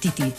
弟弟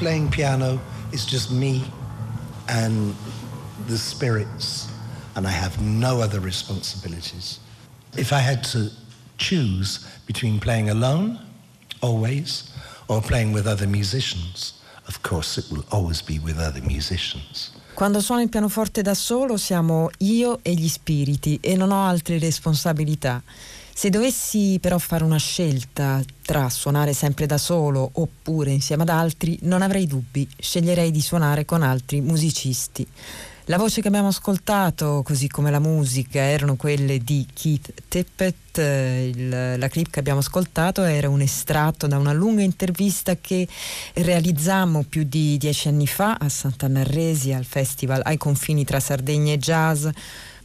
playing piano is just me and the spirits, and I have no other responsibilities. If I had to choose between playing alone, always, or playing with other musicians, of course it will always be with other musicians. Quando suono il pianoforte da solo siamo io e gli spiriti e non ho altre responsabilità. Se dovessi però fare una scelta tra suonare sempre da solo oppure insieme ad altri, non avrei dubbi, sceglierei di suonare con altri musicisti. La voce che abbiamo ascoltato, così come la musica, erano quelle di Keith Tippett. Il, la clip che abbiamo ascoltato era un estratto da una lunga intervista che realizzammo più di dieci anni fa a Sant'Annarresi al festival ai confini tra Sardegna e Jazz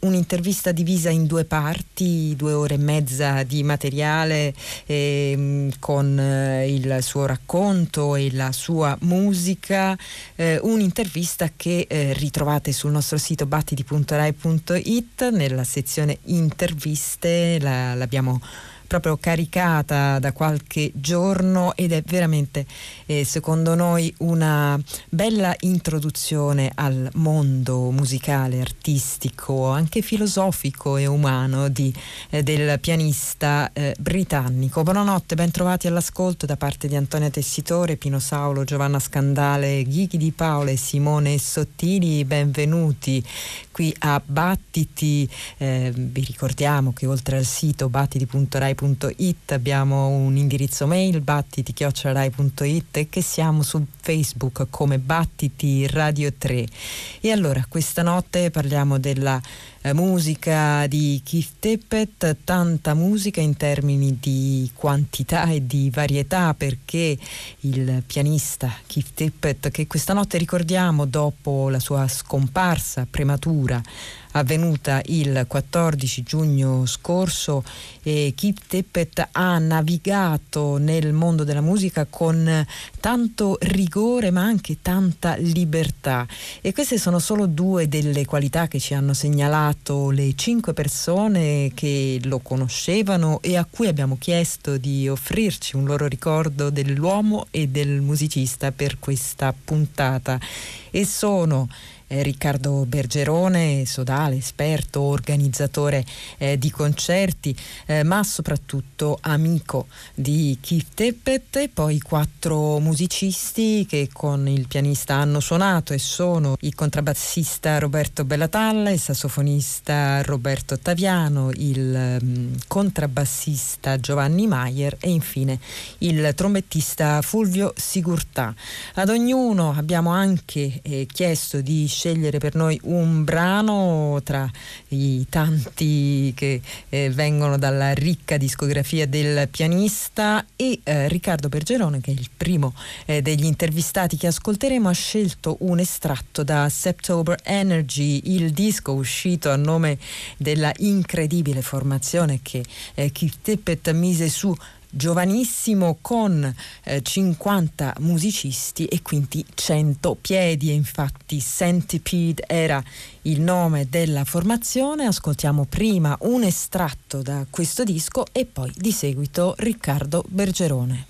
un'intervista divisa in due parti, due ore e mezza di materiale eh, con eh, il suo racconto e la sua musica, eh, un'intervista che eh, ritrovate sul nostro sito battiti.rai.it nella sezione interviste, la, l'abbiamo proprio caricata da qualche giorno ed è veramente eh, secondo noi una bella introduzione al mondo musicale, artistico, anche filosofico e umano di, eh, del pianista eh, britannico. Buonanotte, ben trovati all'ascolto da parte di Antonia Tessitore, Pino Saulo, Giovanna Scandale, Ghighi di Paolo e Simone Sottili, benvenuti qui a Battiti. Eh, vi ricordiamo che oltre al sito battiti.rai.it abbiamo un indirizzo mail battiti.rai.it e che siamo su Facebook come Battiti Radio 3. E allora questa notte parliamo della eh, musica di Keith Tippett, tanta musica in termini di quantità e di varietà perché il pianista Keith Tippett che questa notte ricordiamo dopo la sua scomparsa prematura avvenuta il 14 giugno scorso e Keith Tippett ha navigato nel mondo della musica con tanto rigore ma anche tanta libertà. E queste sono solo due delle qualità che ci hanno segnalato le cinque persone che lo conoscevano e a cui abbiamo chiesto di offrirci un loro ricordo dell'uomo e del musicista per questa puntata. E sono eh, Riccardo Bergerone, sodale, esperto, organizzatore eh, di concerti, eh, ma soprattutto amico di Keith Tippett e poi quattro musicisti che con il pianista hanno suonato e sono il contrabbassista Roberto Bellatalla, il sassofonista Roberto Ottaviano, il um, contrabbassista Giovanni Maier e infine il trombettista Fulvio Sigurtà. Ad ognuno abbiamo anche eh, chiesto di scegliere per noi un brano tra i tanti che eh, vengono dalla ricca discografia del pianista e eh, Riccardo Bergerone che è il primo eh, degli intervistati che ascolteremo ha scelto un estratto da September Energy, il disco uscito a nome della incredibile formazione che eh, Keith Tippett mise su giovanissimo con eh, 50 musicisti e quindi 100 piedi infatti Centipede era il nome della formazione. Ascoltiamo prima un estratto da questo disco e poi di seguito Riccardo Bergerone.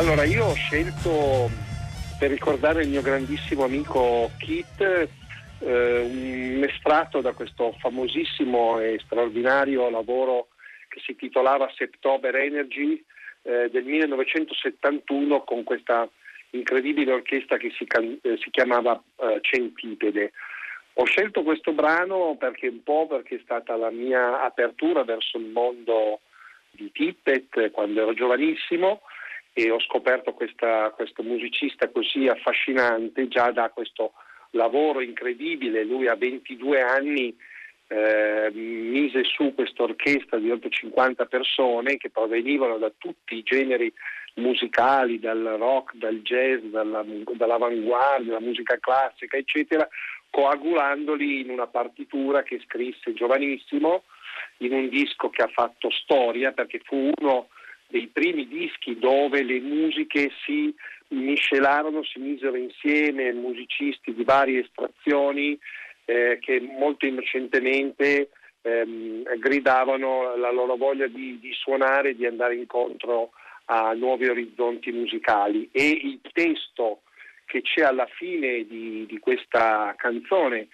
Allora, io ho scelto per ricordare il mio grandissimo amico Kit eh, un estratto da questo famosissimo e straordinario lavoro che si titolava Septober Energy eh, del 1971 con questa incredibile orchestra che si, eh, si chiamava eh, Centipede. Ho scelto questo brano perché un po' perché è stata la mia apertura verso il mondo di Tippet quando ero giovanissimo e ho scoperto questa, questo musicista così affascinante già da questo lavoro incredibile. Lui a 22 anni eh, mise su questa orchestra di oltre 50 persone che provenivano da tutti i generi musicali, dal rock, dal jazz, dalla, dall'avanguardia, dalla musica classica, eccetera, coagulandoli in una partitura che scrisse giovanissimo, in un disco che ha fatto storia perché fu uno dei primi dischi dove le musiche si miscelarono, si misero insieme musicisti di varie estrazioni eh, che molto innocentemente ehm, gridavano la loro voglia di, di suonare, di andare incontro a nuovi orizzonti musicali. E il testo che c'è alla fine di, di questa canzone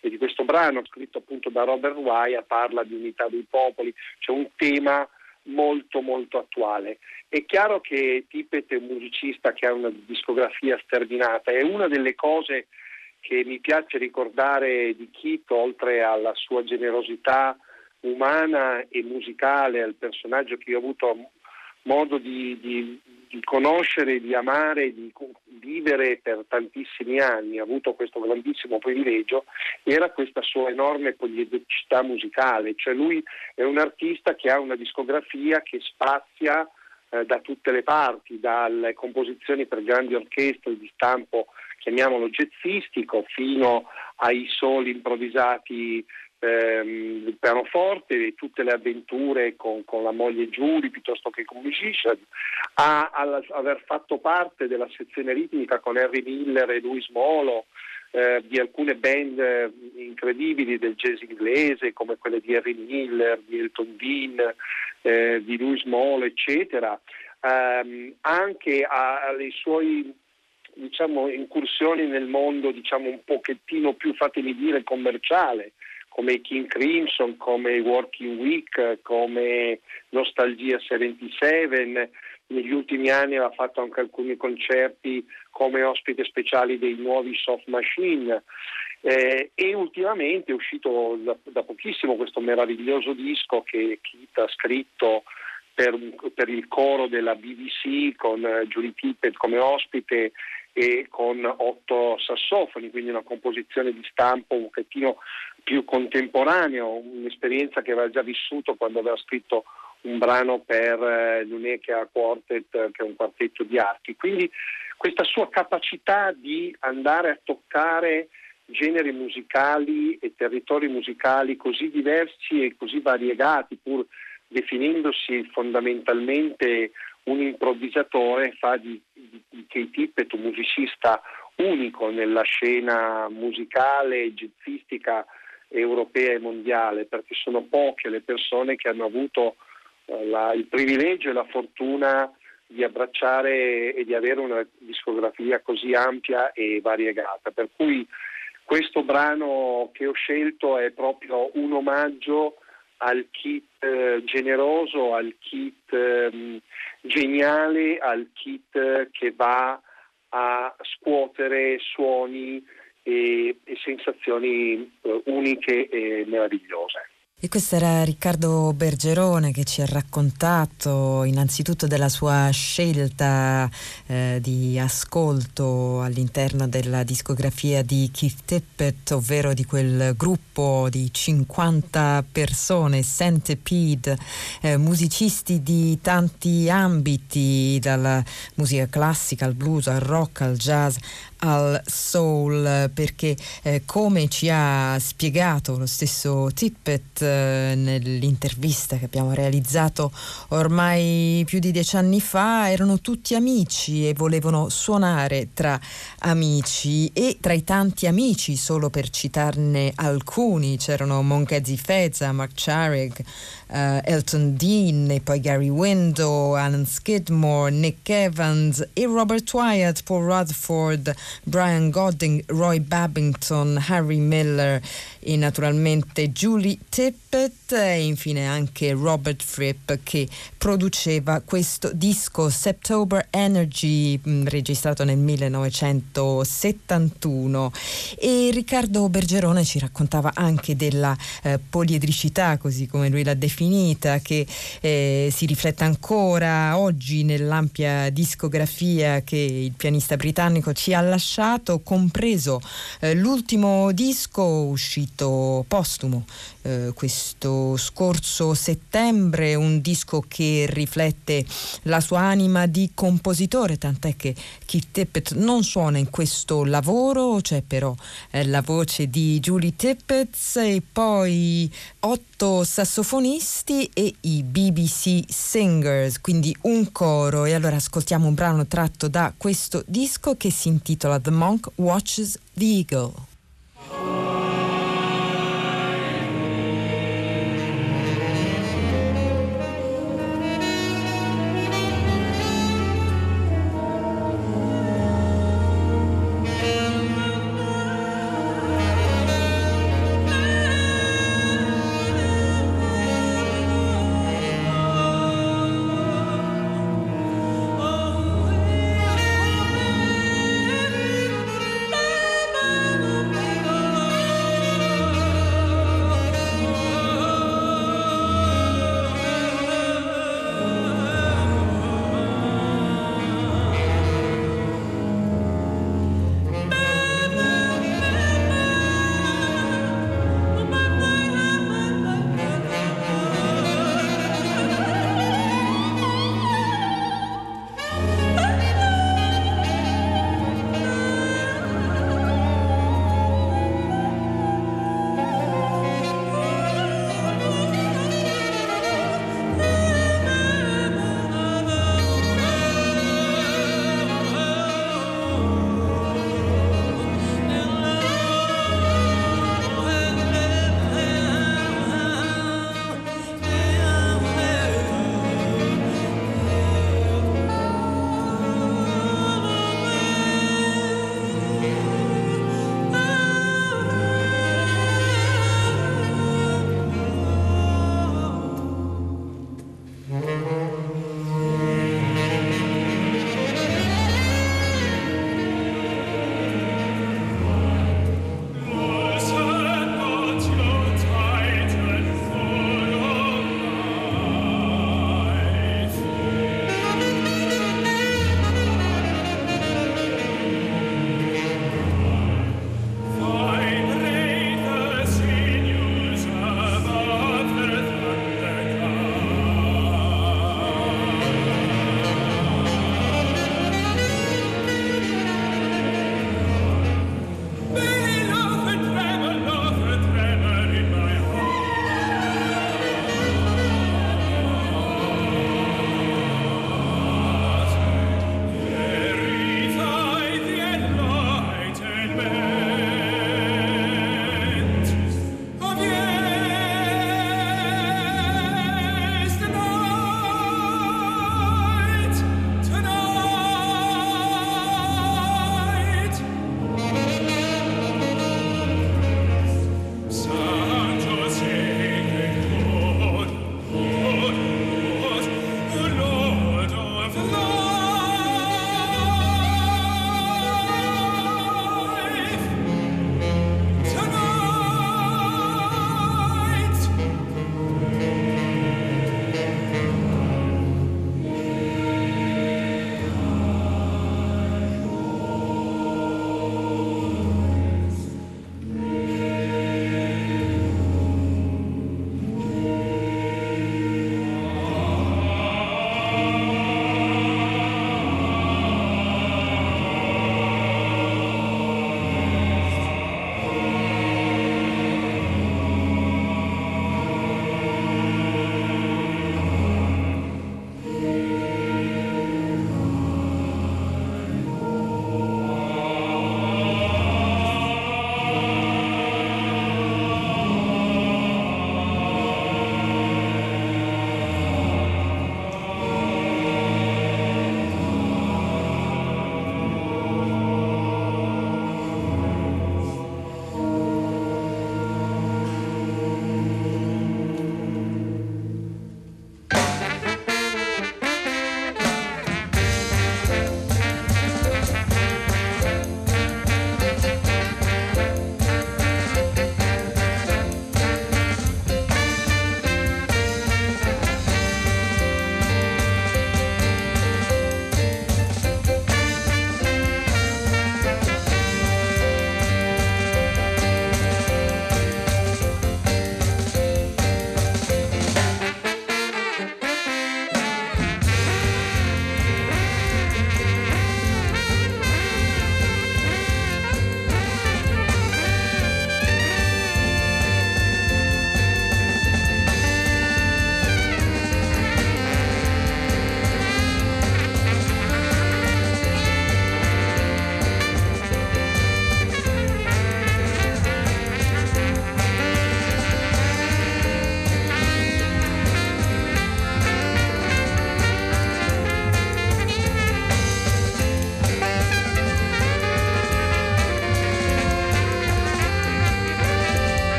e di questo brano scritto appunto da Robert Wyatt parla di unità dei popoli, c'è un tema molto molto attuale. È chiaro che Tippett è un musicista che ha una discografia sterminata e una delle cose che mi piace ricordare di Keith, oltre alla sua generosità umana e musicale, al personaggio che io ho avuto modo di, di, di conoscere, di amare, di vivere per tantissimi anni, ha avuto questo grandissimo privilegio, era questa sua enorme poliedricità musicale, cioè lui è un artista che ha una discografia che spazia eh, da tutte le parti, dalle composizioni per grandi orchestre di stampo, chiamiamolo jazzistico, fino ai soli improvvisati ehm, il pianoforte tutte le avventure con, con, la moglie Julie piuttosto che con musician, a, a, aver fatto parte della sezione ritmica con Harry Miller e Louis Molo, eh, di alcune band eh, incredibili del jazz inglese come quelle di Harry Miller, di Elton Dean, eh, di Louis Molo, eccetera, um, anche alle sue diciamo, incursioni nel mondo diciamo, un pochettino più, fatemi dire, commerciale, come King Crimson, come Working Week, come Nostalgia 77. Negli ultimi anni aveva fatto anche alcuni concerti come ospite speciali dei nuovi Soft Machine. Eh, e ultimamente è uscito da, da, pochissimo questo meraviglioso disco che Kit ha scritto per, per il coro della BBC con uh, Julie Tippett come ospite e con otto sassofoni, quindi una composizione di stampo un pochettino più contemporaneo, un'esperienza che aveva già vissuto quando aveva scritto un brano per eh, l'Uneka Quartet, che è un quartetto di archi. Quindi questa sua capacità di andare a toccare generi musicali e territori musicali così diversi e così variegati, pur definendosi fondamentalmente un improvvisatore, fa di, di, di Kate Tippett un musicista unico nella scena musicale e jazzistica europea e mondiale, perché sono poche le persone che hanno avuto eh, la, il privilegio e la fortuna di abbracciare e di avere una discografia così ampia e variegata. Per cui questo brano che ho scelto è proprio un omaggio al kit eh, generoso, al kit eh, geniale, al kit che va a scuotere suoni e, e sensazioni eh, uniche e meravigliose. E questo era Riccardo Bergerone che ci ha raccontato innanzitutto della sua scelta eh, di ascolto all'interno della discografia di Keith Tippett, ovvero di quel gruppo di 50 persone, centipede, eh, musicisti di tanti ambiti, dalla musica classica al blues, al rock, al jazz, al soul perché eh, come ci ha spiegato lo stesso Tippett eh, nell'intervista che abbiamo realizzato ormai più di dieci anni fa erano tutti amici e volevano suonare tra amici. E tra i tanti amici, solo per citarne alcuni, c'erano Monkezi Feza, Mark Charig, uh, Elton Dean e poi Gary Window, Alan Skidmore, Nick Evans e Robert Wyatt, Paul Rutherford, Brian Godding, Roy Babington, Harry Miller e naturalmente Julie Tippett e infine anche Robert Fripp che produceva questo disco September Energy mm, registrato nel 1971 e Riccardo Bergerone ci raccontava anche della eh, poliedricità così come lui l'ha definita che eh, si riflette ancora oggi nell'ampia discografia che il pianista britannico ci ha lasciato compreso eh, l'ultimo disco uscito postumo eh, questo scorso settembre, un disco che riflette la sua anima di compositore, tant'è che Keith Tippett non suona in questo lavoro, c'è però eh, la voce di Julie Tippett e poi otto sassofonisti e i BBC Singers, quindi un coro. E allora ascoltiamo un brano tratto da questo disco che si intitola The Monk Watches the Eagle.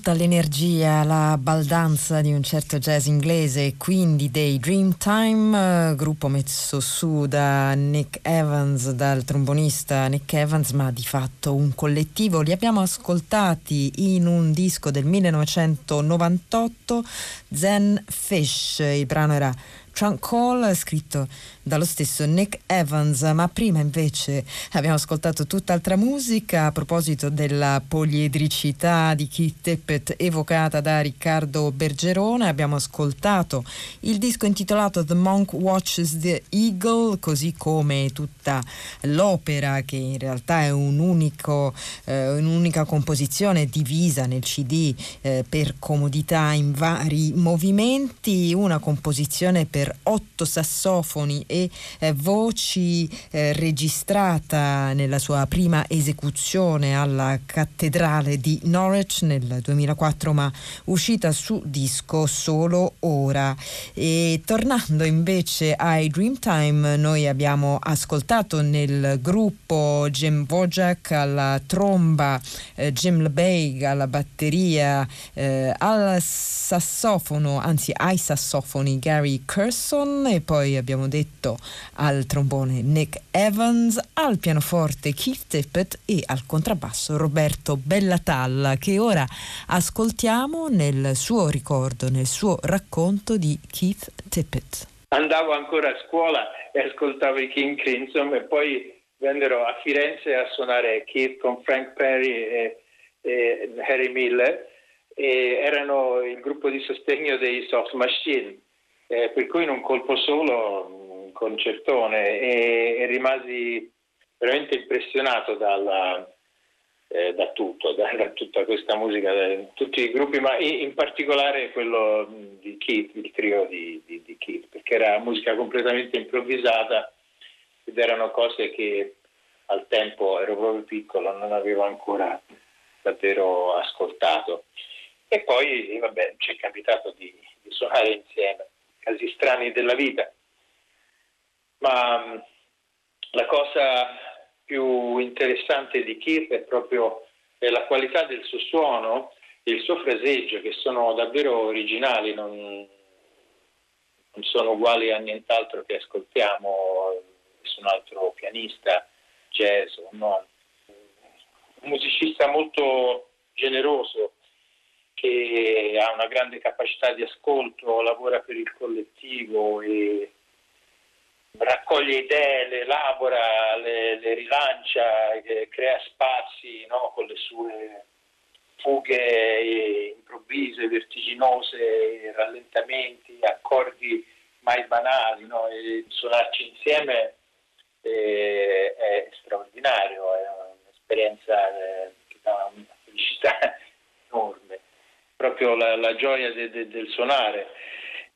Tutta l'energia, la baldanza di un certo jazz inglese, quindi dei Dreamtime, gruppo messo su da Nick Evans, dal trombonista Nick Evans, ma di fatto un collettivo. Li abbiamo ascoltati in un disco del 1998, Zen Fish, il brano era Trunk Call, scritto dallo stesso Nick Evans, ma prima invece abbiamo ascoltato tutt'altra musica a proposito della poliedricità di Keith Tippett evocata da Riccardo Bergerone, abbiamo ascoltato il disco intitolato The Monk Watches the Eagle, così come tutta l'opera che in realtà è un unico, eh, un'unica composizione divisa nel CD eh, per comodità in vari movimenti, una composizione per otto sassofoni e eh, voci eh, registrata nella sua prima esecuzione alla cattedrale di Norwich nel 2004 ma uscita su disco solo ora. E tornando invece ai Dreamtime noi abbiamo ascoltato nel gruppo Jim Wojak alla tromba eh, Jim LeBay alla batteria eh, al sassofono anzi ai sassofoni Gary Curson e poi abbiamo detto al trombone Nick Evans, al pianoforte Keith Tippett e al contrabbasso Roberto Bellatalla che ora ascoltiamo nel suo ricordo, nel suo racconto di Keith Tippett. Andavo ancora a scuola e ascoltavo i King Crimson e poi vennero a Firenze a suonare Keith con Frank Perry e, e Harry Miller e erano il gruppo di sostegno dei Soft Machine, eh, per cui in un colpo solo concertone e, e rimasi veramente impressionato dalla, eh, da tutto, da, da, tutta questa musica, da tutti i gruppi, ma in, in, particolare quello di Keith, il trio di, di, di, Keith, perché era musica completamente improvvisata ed erano cose che al tempo ero proprio piccolo, non avevo ancora davvero ascoltato. E poi vabbè, ci è capitato di, di suonare insieme, casi strani della vita ma la cosa più interessante di Keith è proprio la qualità del suo suono e il suo fraseggio, che sono davvero originali, non, non sono uguali a nient'altro che ascoltiamo, nessun altro pianista, jazz o non. Un musicista molto generoso che ha una grande capacità di ascolto, lavora per il collettivo e raccoglie idee, le elabora, le, le rilancia, crea spazi no? con le sue fughe improvvise, vertiginose, rallentamenti, accordi mai banali. No? suonarci insieme è, è straordinario, è un'esperienza eh, che dà una felicità enorme, proprio la, la gioia de, de, del suonare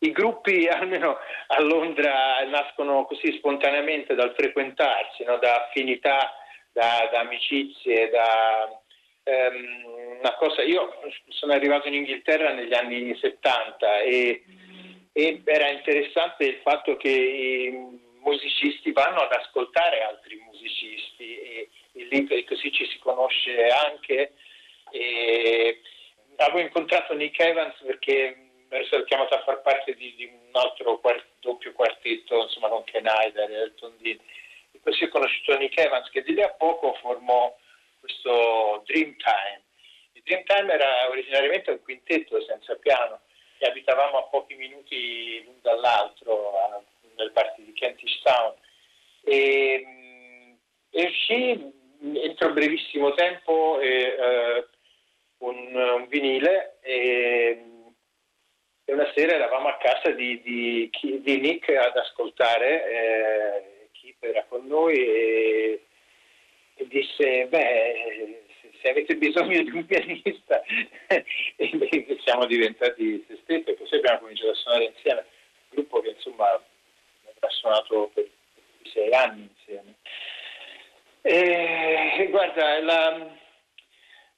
i gruppi, almeno a Londra, nascono così spontaneamente dal frequentarsi, no? da affinità, da, da amicizie, da um, una cosa. Io sono arrivato in Inghilterra negli anni 70 e, e era interessante il fatto che i musicisti vanno ad ascoltare altri musicisti e, e lì così ci si conosce anche. E avevo incontrato Nick Evans perché è stato chiamato a far parte di, di un altro quart- doppio quartetto, insomma, con Ken Hyder e Elton Dean. E così ho conosciuto Nick Evans, che di lì a poco formò questo Dreamtime. Il Dreamtime era originariamente un quintetto senza piano e abitavamo a pochi minuti l'un dall'altro a, nel party di Kentish Town. E, e uscì entro brevissimo tempo eh, un, un, vinile e e una sera eravamo a casa di, di, di Nick ad ascoltare, eh, Keith era con noi e, e disse, beh, se avete bisogno di un pianista, e siamo diventati se stessi e così abbiamo cominciato a suonare insieme, un gruppo che insomma ha suonato per sei anni insieme. E, guarda, la,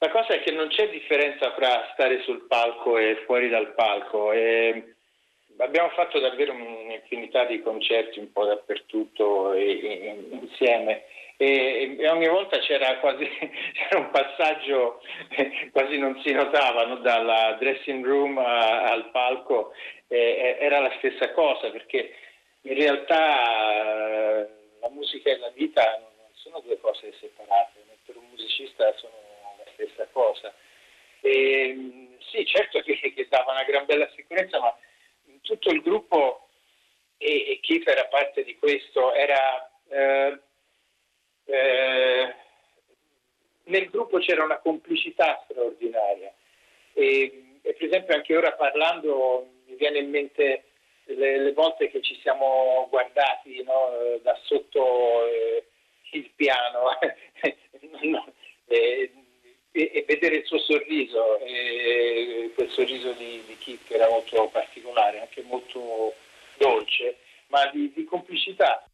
la cosa è che non c'è differenza fra stare sul palco e fuori dal palco. E abbiamo fatto davvero un'infinità di concerti un po' dappertutto e, e, insieme e, e ogni volta c'era quasi c'era un passaggio eh, quasi non si notava no? dalla dressing room a, al palco eh, era la stessa cosa perché in realtà eh, la musica e la vita non, sono due cose separate per un musicista sono stessa cosa. E, sì certo che, che dava una gran bella sicurezza ma tutto il gruppo e, e Keith era parte di questo era eh, eh, nel gruppo c'era una complicità straordinaria. E, e, per esempio anche ora parlando mi viene in mente le, le volte che ci siamo guardati no, da sotto eh, il piano e, e, vedere il suo sorriso, quel sorriso di, di che era molto particolare, anche molto dolce, ma di, di complicità.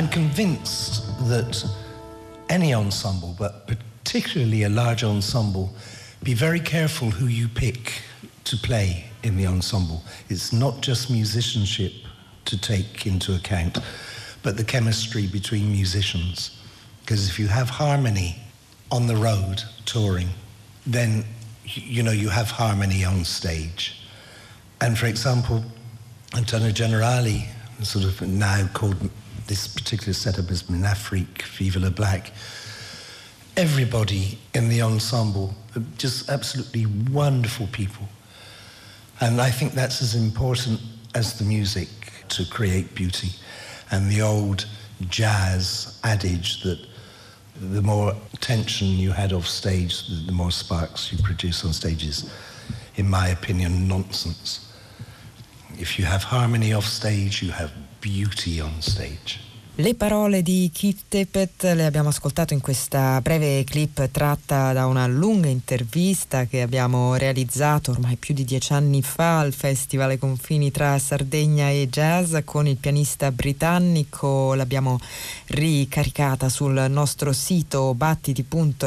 I'm convinced that any ensemble, but particularly a large ensemble, be very careful who you pick to play in the ensemble. It's not just musicianship to take into account, but the chemistry between musicians. Because if you have harmony on the road touring, then you know you have harmony on stage. And for example, Antonio Generali, sort of now called this particular setup is Minafrique, Viva la Black. Everybody in the ensemble, just absolutely wonderful people. And I think that's as important as the music to create beauty. And the old jazz adage that the more tension you had off stage, the more sparks you produce on stages, in my opinion, nonsense. If you have harmony off stage, you have beauty on stage. Le parole di Keith Tippett le abbiamo ascoltate in questa breve clip tratta da una lunga intervista che abbiamo realizzato ormai più di dieci anni fa al Festival confini tra Sardegna e Jazz con il pianista britannico. L'abbiamo ricaricata sul nostro sito battiti.rai.it,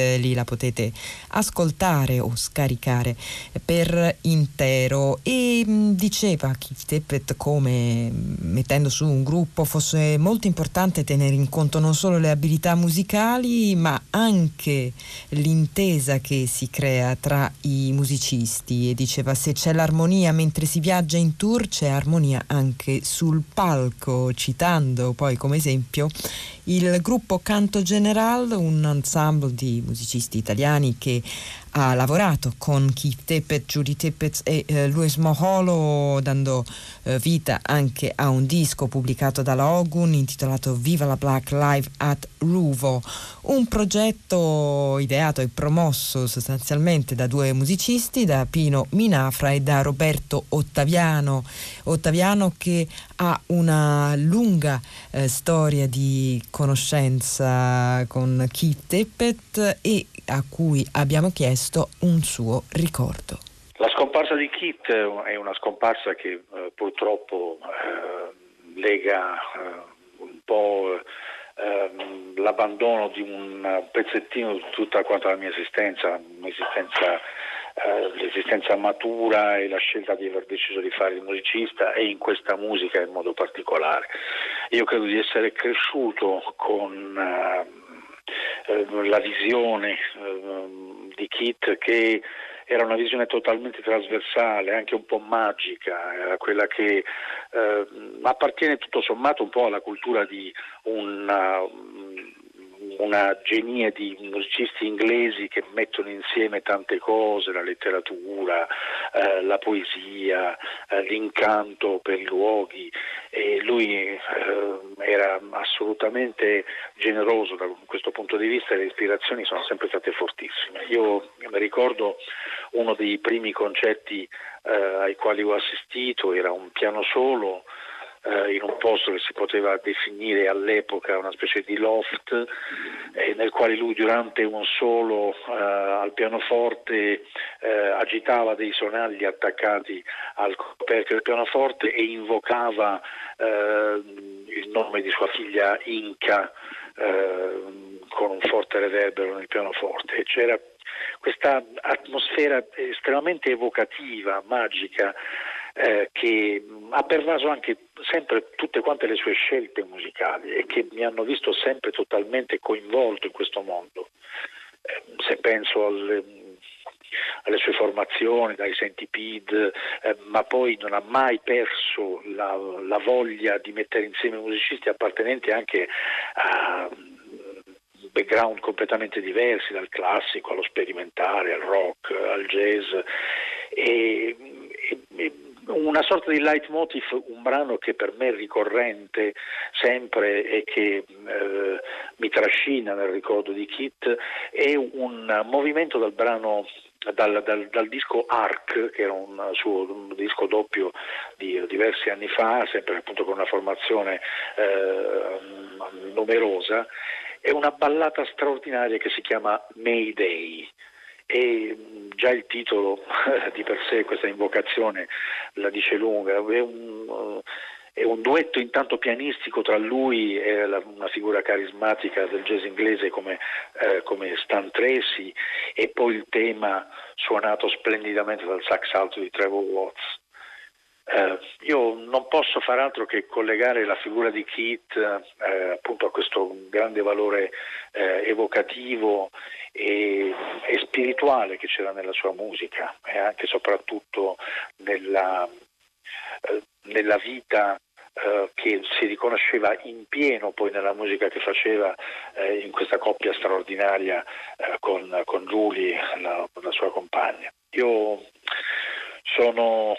lì la potete ascoltare o scaricare per intero. E diceva Keith Tippett come mettendo su un gruppo fosse molto importante tenere in conto non solo le abilità musicali, ma anche l'intesa che si crea tra i musicisti. E diceva: se c'è l'armonia mentre si viaggia in tour, c'è armonia anche sul palco, citando poi come esempio il gruppo Canto General, un ensemble di musicisti italiani che ha lavorato con Keith Tippett, Judy Tippett e eh, Luis Moholo, dando eh, vita anche a un disco pubblicato dalla Ogun intitolato Viva la Black Live at Ruvo, un progetto ideato e promosso sostanzialmente da due musicisti, da Pino Minafra e da Roberto Ottaviano. Ottaviano che ha una lunga eh, storia di conoscenza con Keith Tippett e a cui abbiamo chiesto un suo ricordo. La scomparsa di Kit è una scomparsa che eh, purtroppo eh, lega eh, un po' ehm, l'abbandono di un pezzettino di tutta quanta la mia esistenza, un'esistenza eh, l'esistenza matura e la scelta di aver deciso di fare il musicista e in questa musica in modo particolare. Io credo di essere cresciuto con eh, eh, la visione eh, di Kit che era una visione totalmente trasversale, anche un po' magica, era quella che eh, appartiene tutto sommato un po' alla cultura di una, una genia di musicisti inglesi che mettono insieme tante cose, la letteratura, eh, la poesia, eh, l'incanto per i luoghi e lui eh, era assolutamente generoso da questo punto di vista e le ispirazioni sono sempre state fortissime. Io ricordo uno dei primi concerti eh, ai quali ho assistito, era un piano solo eh, in un posto che si poteva definire all'epoca una specie di loft eh, nel quale lui durante un solo eh, al pianoforte eh, agitava dei sonagli attaccati al coperchio del pianoforte e invocava eh, il nome di sua figlia Inca con un forte reverbero nel pianoforte. C'era questa atmosfera estremamente evocativa, magica, eh, che ha pervaso anche sempre tutte quante le sue scelte musicali e che mi hanno visto sempre totalmente coinvolto in questo mondo. Eh, se penso alle, alle, sue formazioni, dai Centipede, eh, ma poi non ha mai perso la, la, voglia di mettere insieme musicisti appartenenti anche a background completamente diversi, dal classico allo sperimentale, al rock, al jazz. E, e una sorta di leitmotiv, un brano che per me è ricorrente sempre e che eh, mi trascina nel ricordo di Kit, è un movimento dal brano dal, dal, dal, disco Arc, che era un suo un disco doppio di diversi anni fa, sempre appunto con una formazione eh, numerosa, è una ballata straordinaria che si chiama Mayday e già il titolo di per sé, questa invocazione, la dice lunga, è un, è un duetto intanto pianistico tra lui e la, una figura carismatica del jazz inglese come, eh, come, Stan Tracy e poi il tema suonato splendidamente dal sax alto di Trevor Watts. Eh, io non posso far altro che collegare la figura di Keith eh, appunto a questo grande valore eh, evocativo e, e, spirituale che c'era nella sua musica e anche e soprattutto nella, eh, nella vita eh, che si riconosceva in pieno poi nella musica che faceva eh, in questa coppia straordinaria con, con Julie, la, la sua compagna. Io sono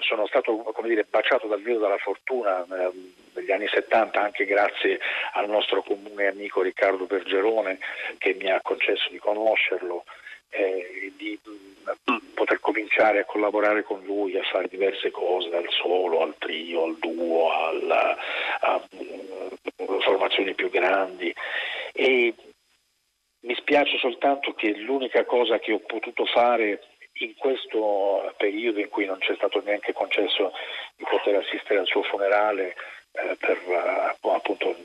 sono stato dire, baciato dal viso dalla fortuna eh, negli anni 70 anche grazie al nostro comune amico Riccardo Bergerone che mi ha concesso di conoscerlo e di mm, poter cominciare a collaborare con lui, a fare diverse cose, dal solo al trio, al duo, alla, a mm, formazioni più grandi. E mi spiace soltanto che l'unica cosa che ho potuto fare in questo periodo in cui non ci è stato neanche concesso di poter assistere al suo funerale eh, per uh, appunto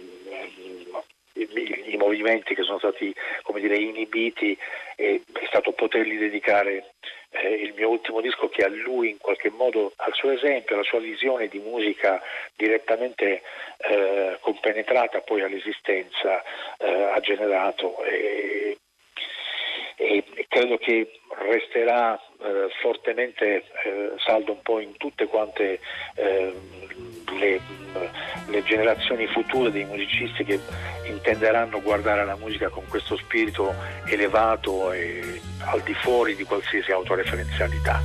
i, movimenti che sono stati dire, inibiti e è stato potergli dedicare eh, il mio ultimo disco che a lui in qualche modo, al suo esempio, alla sua visione di musica direttamente eh, compenetrata poi all'esistenza eh, ha generato e, e credo che resterà eh, fortemente eh, saldo un po' in tutte quante eh, le, le, generazioni future dei musicisti che intenderanno guardare la musica con questo spirito elevato e al di fuori di qualsiasi autoreferenzialità.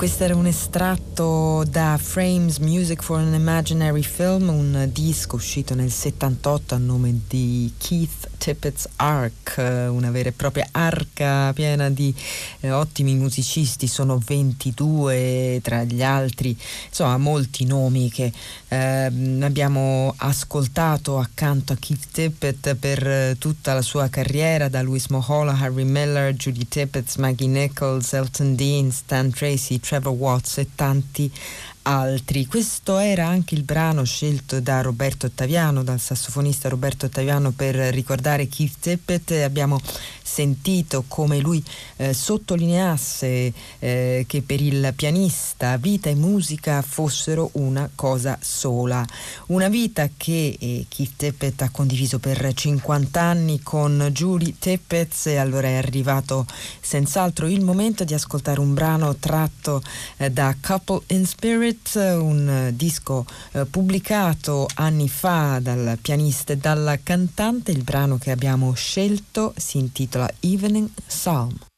Questo era un estratto da Frames Music for an Imaginary Film, un disco uscito nel 78 a nome di Keith Tippett's Ark, una vera e propria arca piena di eh, ottimi musicisti, sono 22 tra gli altri, insomma molti nomi che eh, abbiamo ascoltato accanto a Keith Tippett per eh, tutta la sua carriera, da Louis Mohola, Harry Miller, Judy Tippett, Maggie Nichols, Elton Dean, Stan Tracy, Trevor Watts e tanti altri. Questo era anche il brano scelto da Roberto Ottaviano, dal sassofonista Roberto Ottaviano per ricordare Keith Tippett. Abbiamo sentito come lui eh, sottolineasse eh, che per il pianista vita e musica fossero una cosa sola. Una vita che eh, Keith Tippett ha condiviso per 50 anni con Julie Tippett e allora è arrivato senz'altro il momento di ascoltare un brano tratto eh, da Couple in Spirit, un disco eh, pubblicato anni fa dal pianista e dalla cantante. Il brano che abbiamo scelto si intitola Evening Psalm.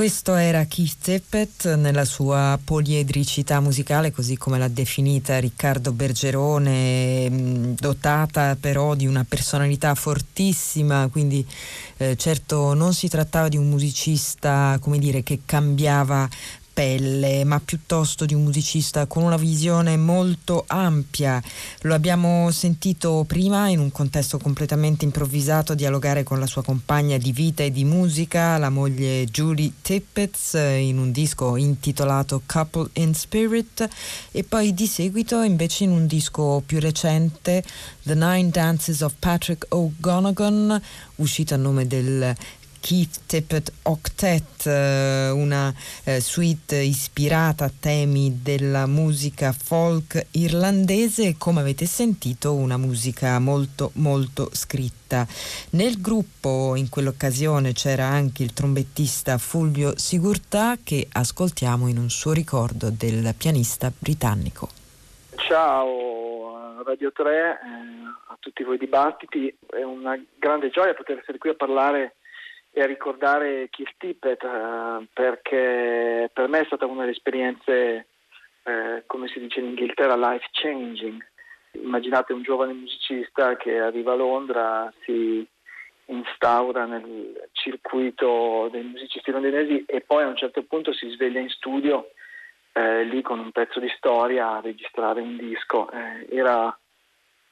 Questo era Keith Tippett nella sua poliedricità musicale, così come l'ha definita Riccardo Bergerone, mm, dotata però di una personalità fortissima, quindi eh, certo non si trattava di un musicista, come dire, che cambiava pelle, ma piuttosto di un musicista con una visione molto ampia. Lo abbiamo sentito prima in un contesto completamente improvvisato dialogare con la sua compagna di vita e di musica, la moglie Julie Tippett, in un disco intitolato Couple in Spirit e poi di seguito invece in un disco più recente The Nine Dances of Patrick O'Gonagon, uscito a nome del Keith Tippett Octet, eh, una eh, suite ispirata a temi della musica folk irlandese e come avete sentito una musica molto molto scritta. Nel gruppo in quell'occasione c'era anche il trombettista Fulvio Sigurtà che ascoltiamo in un suo ricordo del pianista britannico. Ciao Radio 3, eh, a tutti voi dibattiti, è una grande gioia poter essere qui a parlare e ricordare Keith Tippett eh, perché per me è stata una delle esperienze, eh, come si dice in Inghilterra, life changing. Immaginate un giovane musicista che arriva a Londra, si instaura nel circuito dei musicisti londinesi e poi a un certo punto si sveglia in studio eh, lì con un pezzo di storia a registrare un disco. Eh, era,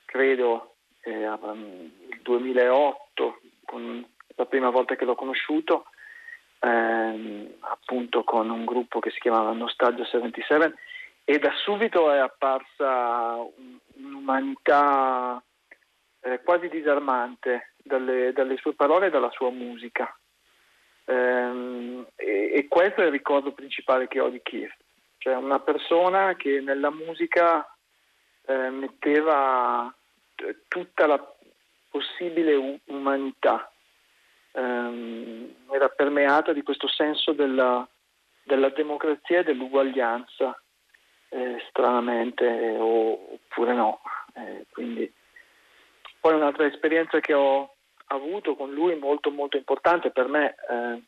credo, eh, il 2008 con la prima volta che l'ho conosciuto, ehm, appunto con un gruppo che si chiamava Nostalgia 77 e da subito è apparsa un'umanità eh, quasi disarmante dalle, dalle, sue parole e dalla sua musica. Ehm, e, e, questo è il ricordo principale che ho di Keith, cioè una persona che nella musica eh, metteva tutta la possibile umanità ehm, era permeata di questo senso della, della democrazia e dell'uguaglianza, eh, stranamente, eh, oppure no. Eh, quindi. Poi un'altra esperienza che ho avuto con lui molto molto importante per me, eh,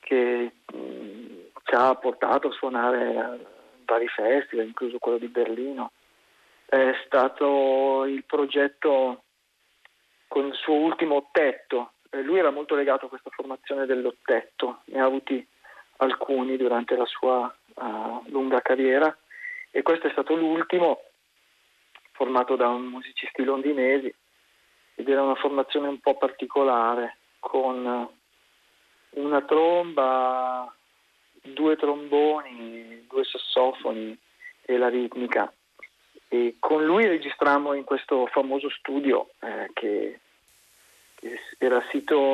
che mh, mm, ci ha portato a suonare a vari festival, incluso quello di Berlino, è stato il progetto con il suo ultimo tetto lui era molto legato a questa formazione dell'ottetto, ne ha avuti alcuni durante la sua uh, lunga carriera e questo è stato l'ultimo formato da musicisti londinesi ed era una formazione un po' particolare con una tromba, due tromboni, due sassofoni e la ritmica. E con lui registrammo in questo famoso studio eh, che che,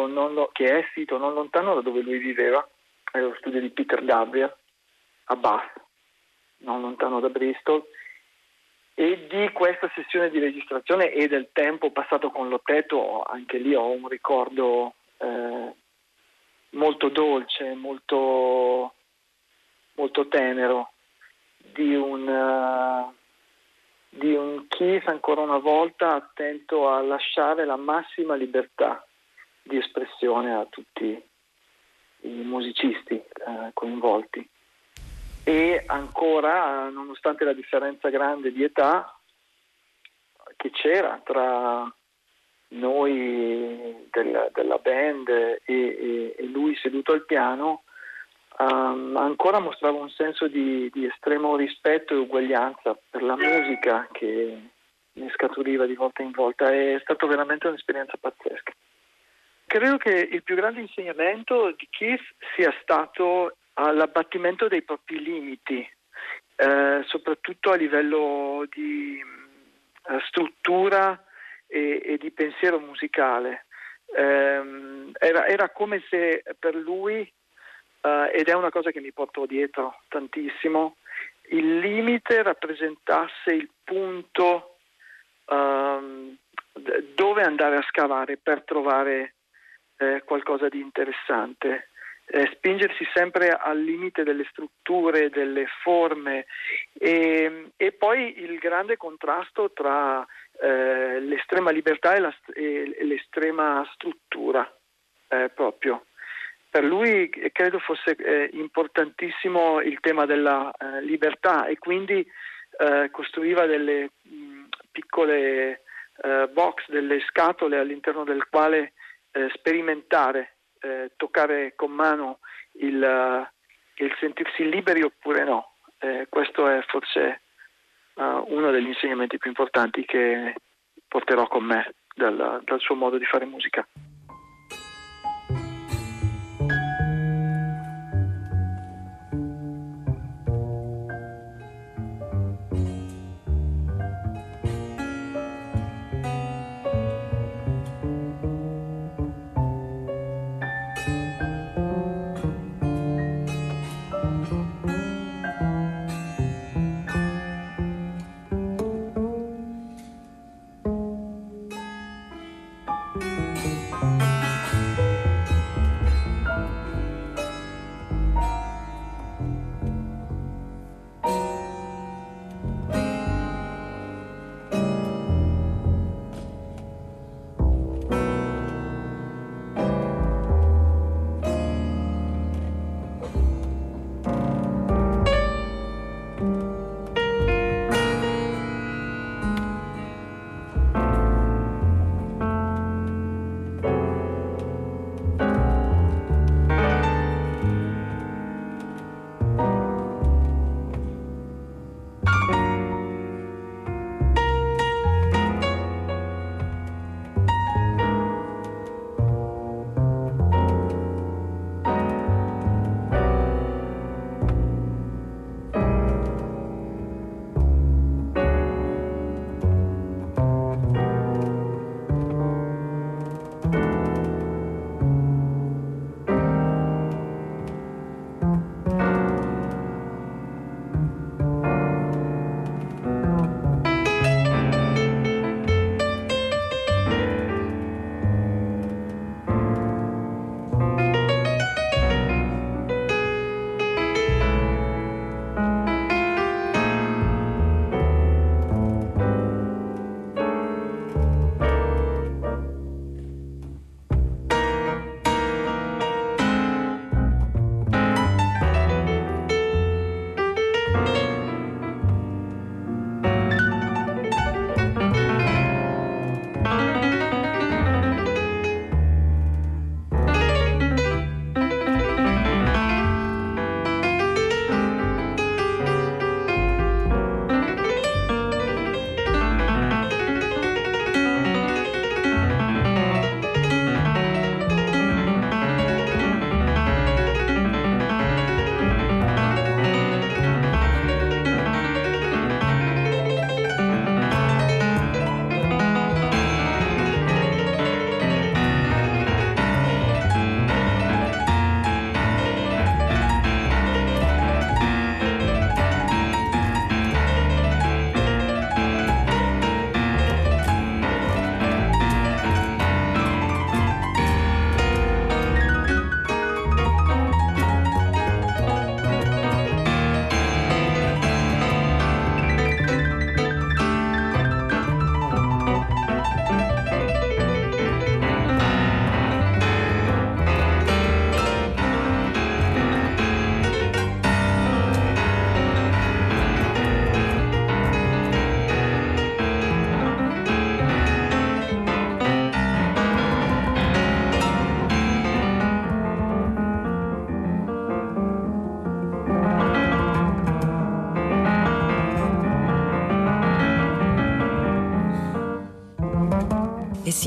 non, che è sito non lontano da dove lui viveva, è lo studio di Peter Gabriel a Bath, non lontano da Bristol, e di questa sessione di registrazione e del tempo passato con l'Otteto, anche lì ho un ricordo eh, molto dolce, molto, molto tenero di un... Uh, di un Keith ancora una volta attento a lasciare la massima libertà di espressione a tutti i musicisti eh, coinvolti. E ancora, nonostante la differenza grande di età che c'era tra noi del, della band e, e, e lui seduto al piano, um, ancora mostrava un senso di, di, estremo rispetto e uguaglianza per la musica che ne scaturiva di volta in volta. È stata veramente un'esperienza pazzesca. Credo che il più grande insegnamento di Keith sia stato l'abbattimento dei propri limiti, eh, soprattutto a livello di uh, struttura e, e, di pensiero musicale. Eh, era, era, come se per lui uh, ed è una cosa che mi porto dietro tantissimo, il limite rappresentasse il punto um, dove andare a scavare per trovare eh, qualcosa di interessante. Eh, spingersi sempre al limite delle strutture, delle forme e, e poi il grande contrasto tra eh, l'estrema libertà e, la, e l'estrema struttura eh, proprio per lui credo fosse eh, importantissimo il tema della eh, libertà e quindi eh, costruiva delle mh, piccole eh, box, delle scatole all'interno del quale eh, sperimentare, eh, toccare con mano il, il, sentirsi liberi oppure no. questo è forse uno degli insegnamenti più importanti che porterò con me dal, dal suo modo di fare musica.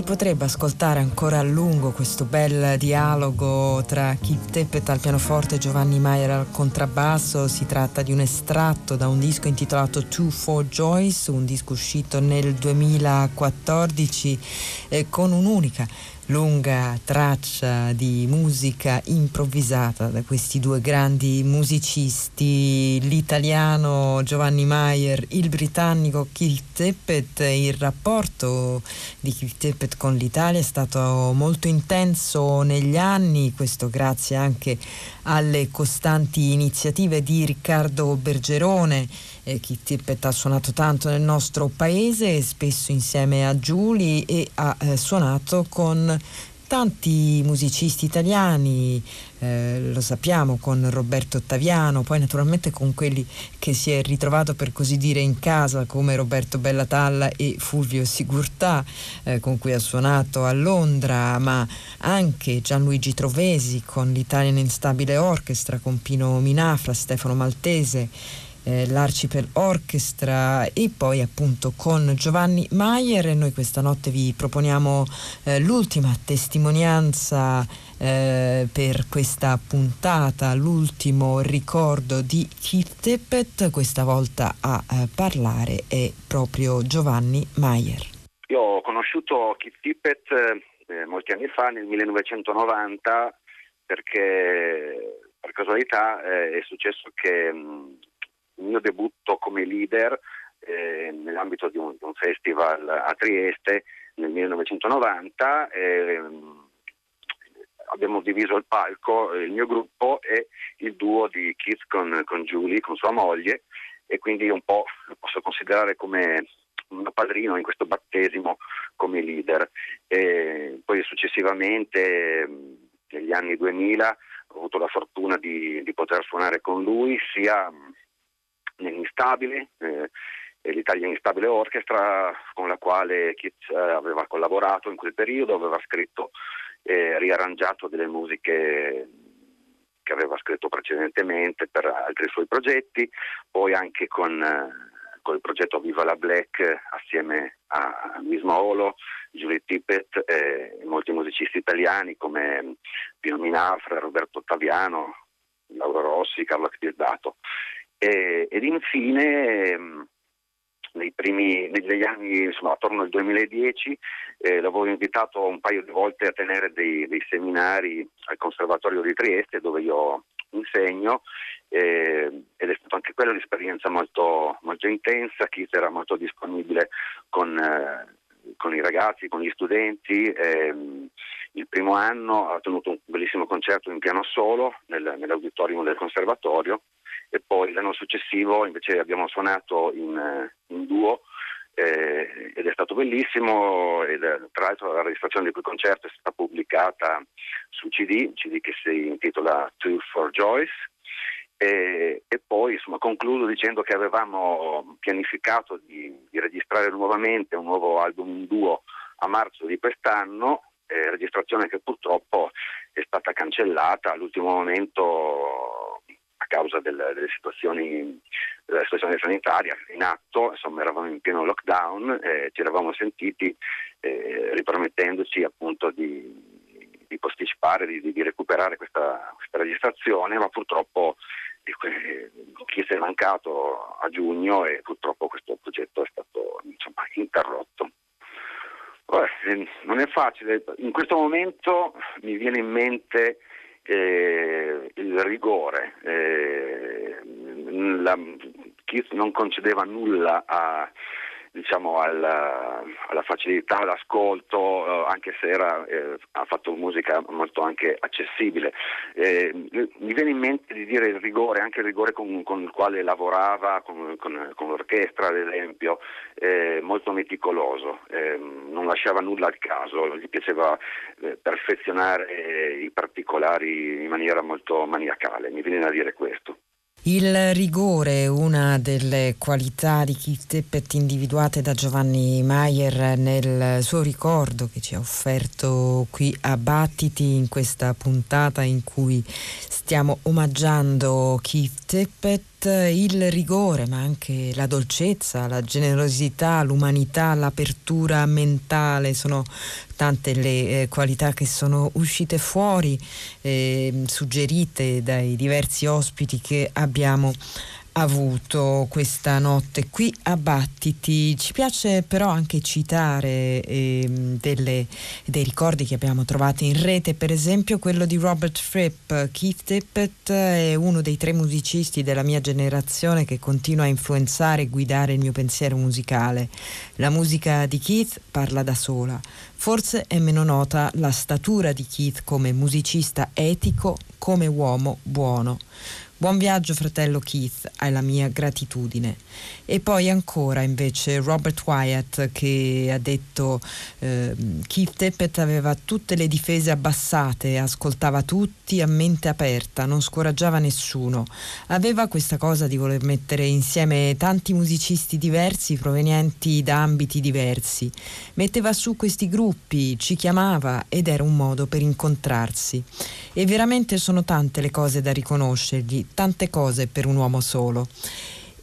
Potrebbe ascoltare ancora a lungo questo bel dialogo tra Keith Teppet al pianoforte e Giovanni Maier al contrabbasso. Si tratta di un estratto da un disco intitolato Two for Joyce, un disco uscito nel 2014 eh, con un'unica lunga traccia di musica improvvisata da questi due grandi musicisti, l'italiano Giovanni Maier, il britannico Keith Teppet. Il rapporto di Keith Teppet con l'Italia è stato molto intenso negli anni, questo grazie anche alle costanti iniziative di Riccardo Bergerone eh, Keith Tippett ha suonato tanto nel nostro paese, spesso insieme a Giulie e ha eh, suonato con tanti musicisti italiani, eh, lo sappiamo con Roberto Ottaviano, poi naturalmente con quelli che si è ritrovato per così dire in casa come Roberto Bellatalla e Fulvio Sigurtà eh, con cui ha suonato a Londra, ma anche Gianluigi Trovesi con l'Italian Instabile Orchestra, con Pino Minafra, Stefano Maltese eh, l'Archipel Orchestra e poi appunto con Giovanni Maier. Noi questa notte vi proponiamo eh, l'ultima testimonianza eh, per questa puntata, l'ultimo ricordo di Keith Tippett. Questa volta a eh, parlare è proprio Giovanni Maier. Io ho conosciuto Keith Tippett eh, molti anni fa, nel 1990, perché per casualità eh, è successo che mh, il mio debutto come leader eh, nell'ambito di un, di un, festival a Trieste nel 1990. Eh, abbiamo diviso il palco, il mio gruppo e il duo di Keith con, con Julie, con sua moglie, e quindi un po' lo posso considerare come un padrino in questo battesimo come leader. E poi successivamente, negli anni 2000, ho avuto la fortuna di, di poter suonare con lui sia nell'Instabile, eh, l'Italia Instabile Orchestra con la quale Keats eh, aveva collaborato in quel periodo, aveva scritto e riarrangiato delle musiche che aveva scritto precedentemente per altri suoi progetti, poi anche con, eh, con il progetto Viva la Black assieme a Luis Maolo, Julie Tippett e molti musicisti italiani come Pino Minafra, Roberto Ottaviano, Lauro Rossi, Carlo Spiedato. E, ed infine ehm, nei primi, negli anni, insomma, attorno al 2010, eh, l'avevo invitato un paio di volte a tenere dei, dei, seminari al Conservatorio di Trieste dove io insegno eh, ed è stata anche quella un'esperienza molto, molto intensa, Keith era molto disponibile con, eh, con, i ragazzi, con gli studenti. Ehm, il primo anno ha tenuto un bellissimo concerto in piano solo nel, nell'auditorium del Conservatorio e poi l'anno successivo invece abbiamo suonato in, eh, in duo eh, ed è stato bellissimo ed, tra l'altro la registrazione di quel concerto è stata pubblicata su CD, CD che si intitola Two for Joyce e, e poi insomma, concludo dicendo che avevamo pianificato di, di, registrare nuovamente un nuovo album in duo a marzo di quest'anno, eh, registrazione che purtroppo è stata cancellata all'ultimo momento causa del, delle situazioni della situazione sanitaria in atto, insomma eravamo in pieno lockdown, eh, ci eravamo sentiti eh, ripromettendoci appunto di, di posticipare, di, di recuperare questa, questa, registrazione, ma purtroppo eh, chi si è mancato a giugno e purtroppo questo progetto è stato insomma, interrotto. Beh, non è facile, in questo momento mi viene in mente eh, il rigore. Eh, la, Keith non concedeva nulla a, diciamo, alla, alla, facilità, all'ascolto, eh, anche se era, eh, ha fatto musica molto anche accessibile. Eh, mi viene in mente di dire il rigore, anche il rigore con, con il quale lavorava, con, con, con l'orchestra ad esempio, eh, molto meticoloso, eh, non lasciava nulla al caso, gli piaceva eh, perfezionare i particolari in maniera molto maniacale, mi viene da dire questo. Il rigore, una delle qualità di Keith Tippett individuate da Giovanni Maier nel suo ricordo che ci ha offerto qui a Battiti in questa puntata in cui stiamo omaggiando Keith Tippett il rigore, ma anche la dolcezza, la generosità, l'umanità, l'apertura mentale, sono tante le eh, qualità che sono uscite fuori, eh, suggerite dai diversi ospiti che abbiamo avuto questa notte qui a Battiti. Ci piace però anche citare eh, delle, dei ricordi che abbiamo trovato in rete, per esempio quello di Robert Fripp. Keith Tippett è uno dei tre musicisti della mia generazione che continua a influenzare e guidare il mio pensiero musicale. La musica di Keith parla da sola. Forse è meno nota la statura di Keith come musicista etico, come uomo buono. Buon viaggio fratello Keith, hai la mia gratitudine. E poi ancora invece Robert Wyatt che ha detto eh, Keith Teppet aveva tutte le difese abbassate, ascoltava tutti a mente aperta, non scoraggiava nessuno. Aveva questa cosa di voler mettere insieme tanti musicisti diversi provenienti da ambiti diversi. Metteva su questi gruppi, ci chiamava ed era un modo per incontrarsi. E veramente sono tante le cose da riconoscergli, tante cose per un uomo solo.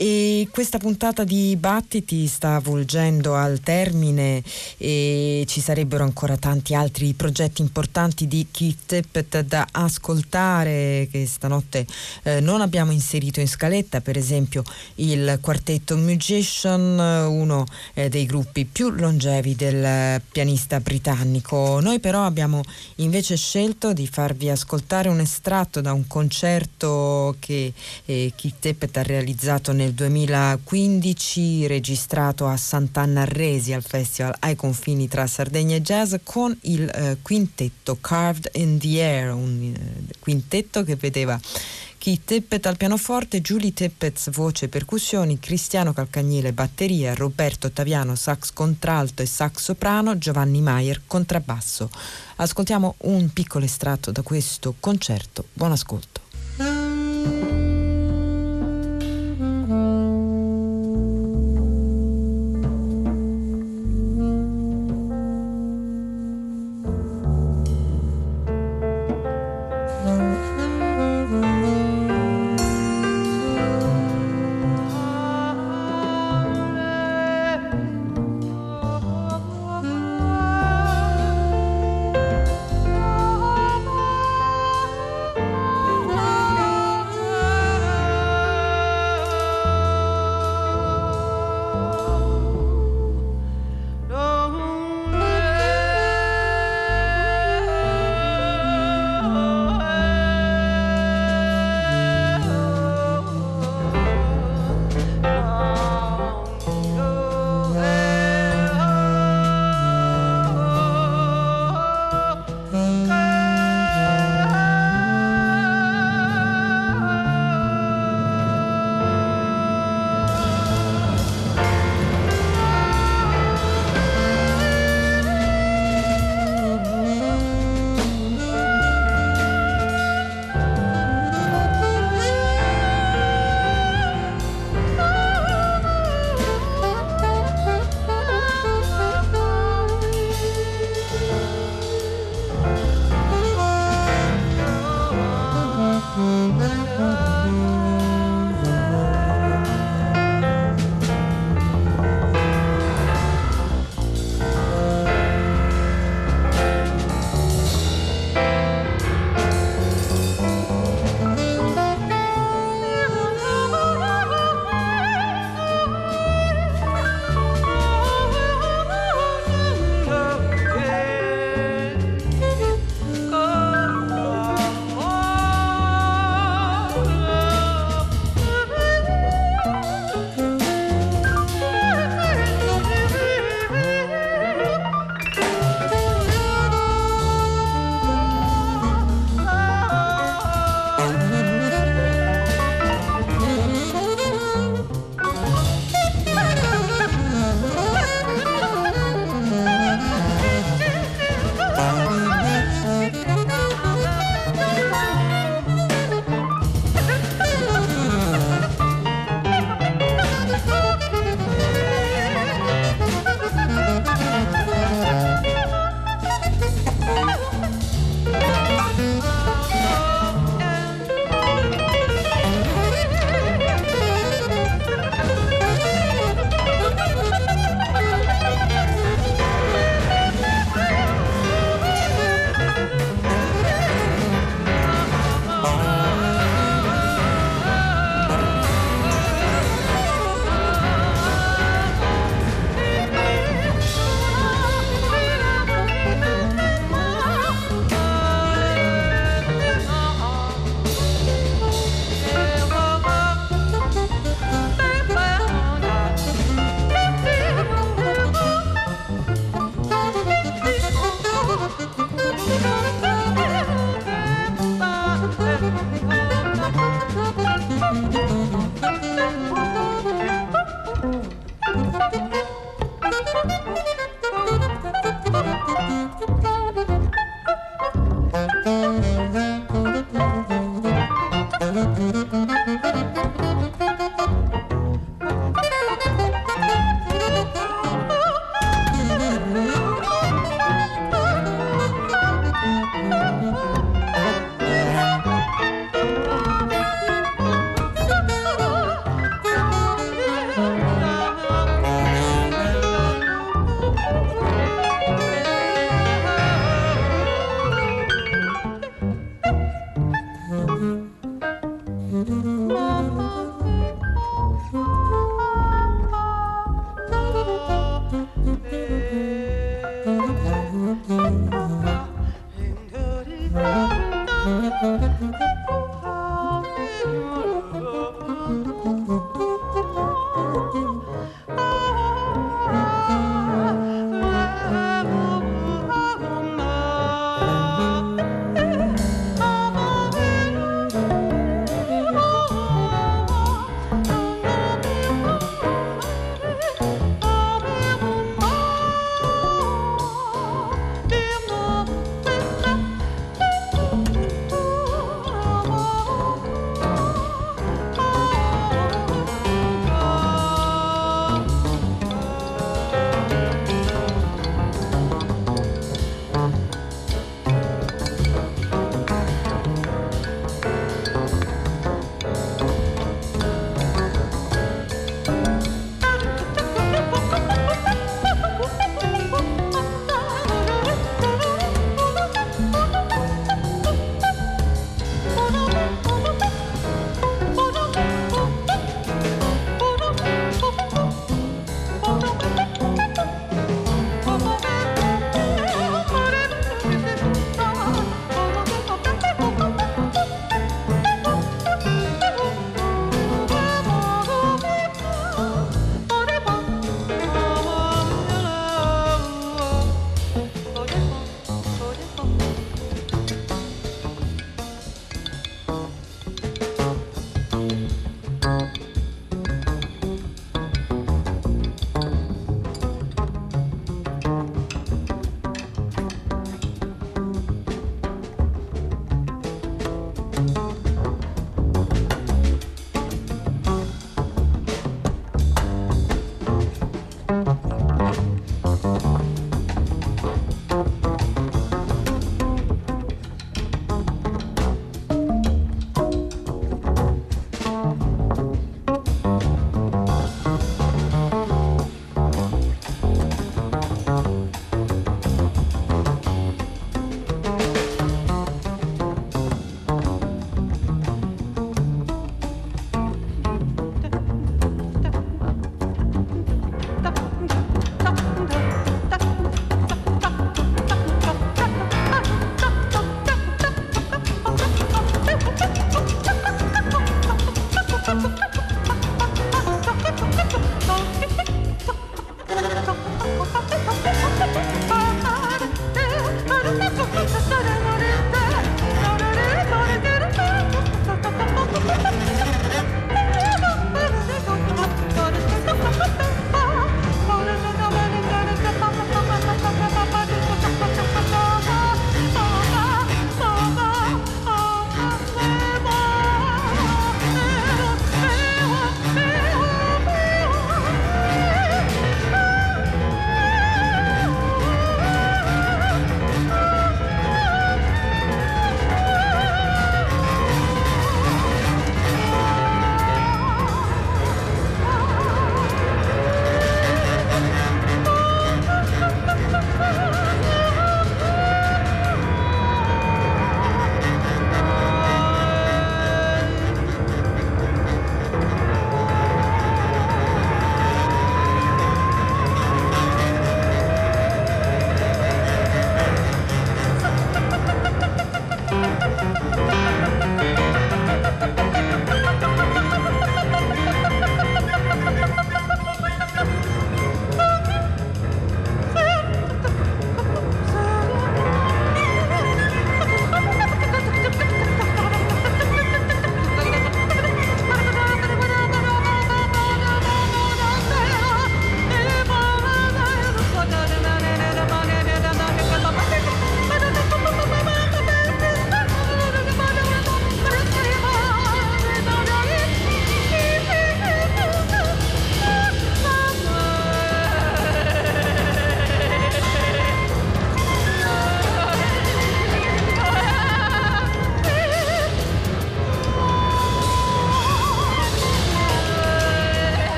E questa puntata di Battiti sta volgendo al termine e ci sarebbero ancora tanti altri progetti importanti di Keith Tippett da ascoltare che stanotte eh, non abbiamo inserito in scaletta, per esempio il quartetto Musician, uno eh, dei gruppi più longevi del pianista britannico. Noi però abbiamo invece scelto di farvi ascoltare un estratto da un concerto che eh, Keith Tippett ha realizzato nel nel 2015 registrato a Sant'Anna Resi al festival ai confini tra Sardegna e Jazz con il eh, quintetto Carved in the Air, un eh, quintetto che vedeva Keith Teppet al pianoforte, Julie Teppet voce e percussioni, Cristiano Calcagnile batteria, Roberto Ottaviano sax contralto e sax soprano, Giovanni Maier contrabbasso. Ascoltiamo un piccolo estratto da questo concerto. Buon ascolto.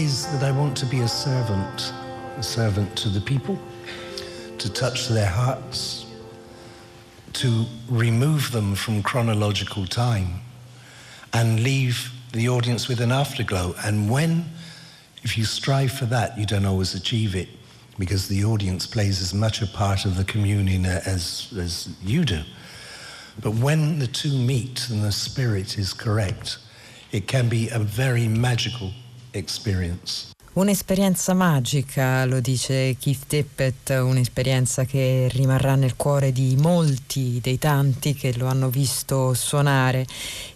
Is that I want to be a servant, a servant to the people, to touch their hearts, to remove them from chronological time and leave the audience with an afterglow. And when, if you strive for that, you don't always achieve it because the audience plays as much a part of the communion as, as you do. But when the two meet and the spirit is correct, it can be a very magical experience. Un'esperienza magica, lo dice Keith Tippett, un'esperienza che rimarrà nel cuore di molti dei tanti che lo hanno visto suonare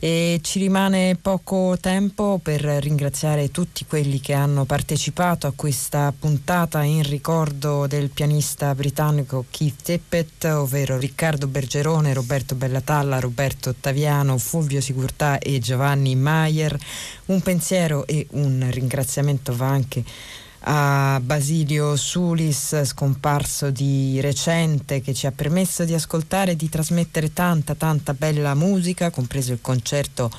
e ci rimane poco tempo per ringraziare tutti quelli che hanno partecipato a questa puntata in ricordo del pianista britannico Keith Tippett, ovvero Riccardo Bergerone, Roberto Bellatalla, Roberto Ottaviano, Fulvio Sigurtà e Giovanni Maier. Un pensiero e un ringraziamento va anche a Basilio Sulis, scomparso di recente, che ci ha permesso di ascoltare e di trasmettere tanta, tanta bella musica, compreso il concerto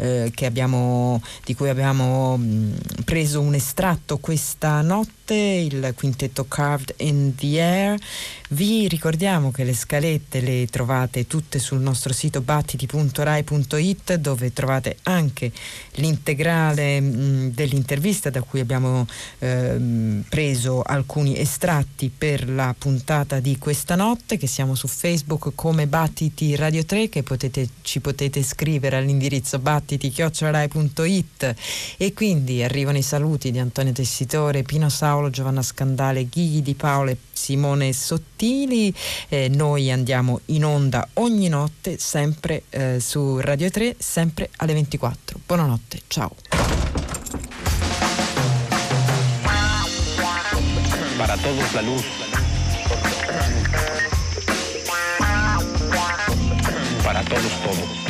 eh, abbiamo, di cui abbiamo mh, preso un estratto questa notte, il quintetto Carved in the Air. Vi ricordiamo che le scalette le trovate tutte sul nostro sito battiti.rai.it dove trovate anche l'integrale mh, dell'intervista da cui abbiamo eh, preso alcuni estratti per la puntata di questa notte che siamo su Facebook come Battiti Radio 3 che potete, ci potete scrivere all'indirizzo battiti battiti chiocciolarai.it e quindi arrivano i saluti di Antonio Tessitore, Pino Saulo, Giovanna Scandale, Ghighi di Paolo e Simone Sottili. Eh, noi andiamo in onda ogni notte, sempre eh, su Radio 3, sempre alle 24. Buonanotte, ciao. Para todos la luz. Para todos todos.